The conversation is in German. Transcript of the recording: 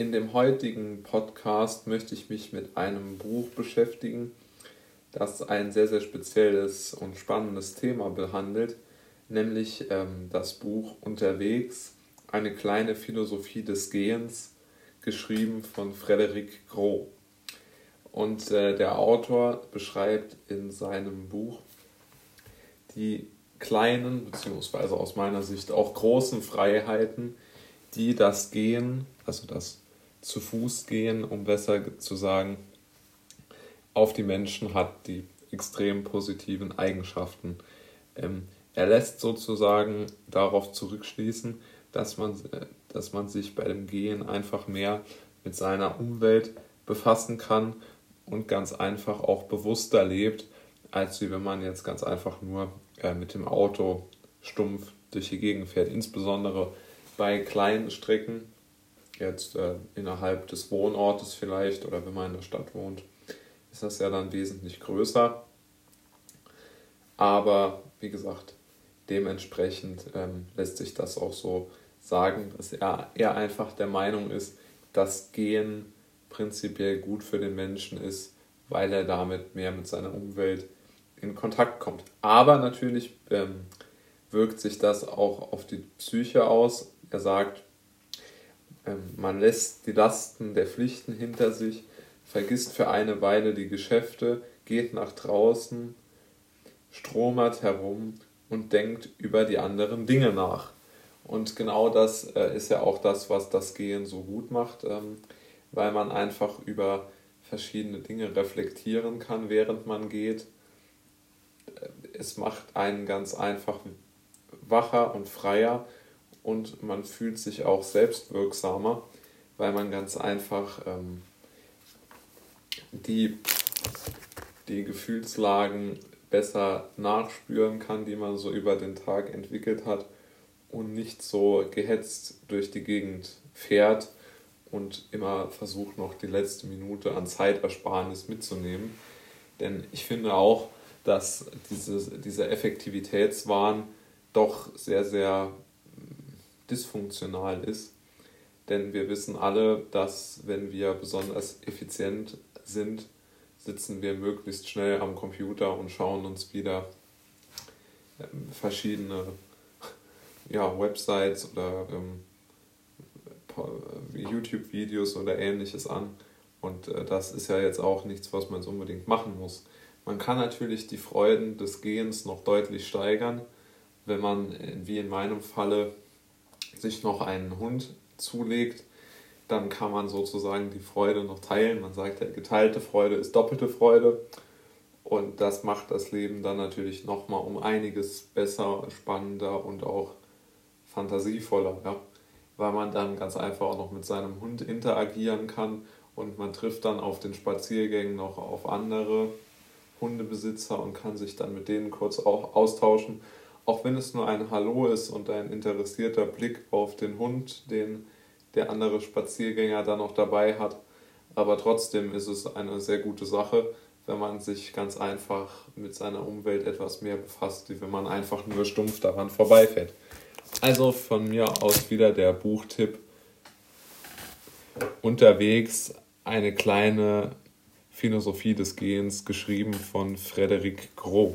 In dem heutigen Podcast möchte ich mich mit einem Buch beschäftigen, das ein sehr, sehr spezielles und spannendes Thema behandelt, nämlich ähm, das Buch Unterwegs, eine kleine Philosophie des Gehens, geschrieben von Frederic Gros. Und äh, der Autor beschreibt in seinem Buch die kleinen, beziehungsweise aus meiner Sicht auch großen Freiheiten, die das Gehen, also das zu Fuß gehen, um besser zu sagen, auf die Menschen hat, die extrem positiven Eigenschaften. Ähm, er lässt sozusagen darauf zurückschließen, dass man, äh, dass man sich bei dem Gehen einfach mehr mit seiner Umwelt befassen kann und ganz einfach auch bewusster lebt, als wenn man jetzt ganz einfach nur äh, mit dem Auto stumpf durch die Gegend fährt. Insbesondere bei kleinen Strecken, jetzt äh, innerhalb des Wohnortes vielleicht oder wenn man in der Stadt wohnt, ist das ja dann wesentlich größer. Aber wie gesagt, dementsprechend ähm, lässt sich das auch so sagen, dass er, er einfach der Meinung ist, dass Gehen prinzipiell gut für den Menschen ist, weil er damit mehr mit seiner Umwelt in Kontakt kommt. Aber natürlich ähm, wirkt sich das auch auf die Psyche aus. Er sagt, man lässt die Lasten der Pflichten hinter sich, vergisst für eine Weile die Geschäfte, geht nach draußen, stromert herum und denkt über die anderen Dinge nach. Und genau das äh, ist ja auch das, was das Gehen so gut macht, ähm, weil man einfach über verschiedene Dinge reflektieren kann, während man geht. Es macht einen ganz einfach wacher und freier und man fühlt sich auch selbstwirksamer, weil man ganz einfach ähm, die, die Gefühlslagen besser nachspüren kann, die man so über den Tag entwickelt hat und nicht so gehetzt durch die Gegend fährt und immer versucht noch die letzte Minute an Zeitersparnis mitzunehmen. Denn ich finde auch, dass diese, dieser Effektivitätswahn doch sehr, sehr dysfunktional ist. Denn wir wissen alle, dass wenn wir besonders effizient sind, sitzen wir möglichst schnell am Computer und schauen uns wieder ähm, verschiedene ja, Websites oder ähm, YouTube-Videos oder ähnliches an. Und äh, das ist ja jetzt auch nichts, was man so unbedingt machen muss. Man kann natürlich die Freuden des Gehens noch deutlich steigern, wenn man, wie in meinem Falle, sich noch einen Hund zulegt, dann kann man sozusagen die Freude noch teilen. Man sagt ja, geteilte Freude ist doppelte Freude. Und das macht das Leben dann natürlich nochmal um einiges besser, spannender und auch fantasievoller. Ja? Weil man dann ganz einfach auch noch mit seinem Hund interagieren kann und man trifft dann auf den Spaziergängen noch auf andere Hundebesitzer und kann sich dann mit denen kurz auch austauschen auch wenn es nur ein Hallo ist und ein interessierter Blick auf den Hund, den der andere Spaziergänger dann noch dabei hat. Aber trotzdem ist es eine sehr gute Sache, wenn man sich ganz einfach mit seiner Umwelt etwas mehr befasst, wie wenn man einfach nur stumpf daran vorbeifährt. Also von mir aus wieder der Buchtipp. Unterwegs eine kleine Philosophie des Gehens, geschrieben von Frederic Gros.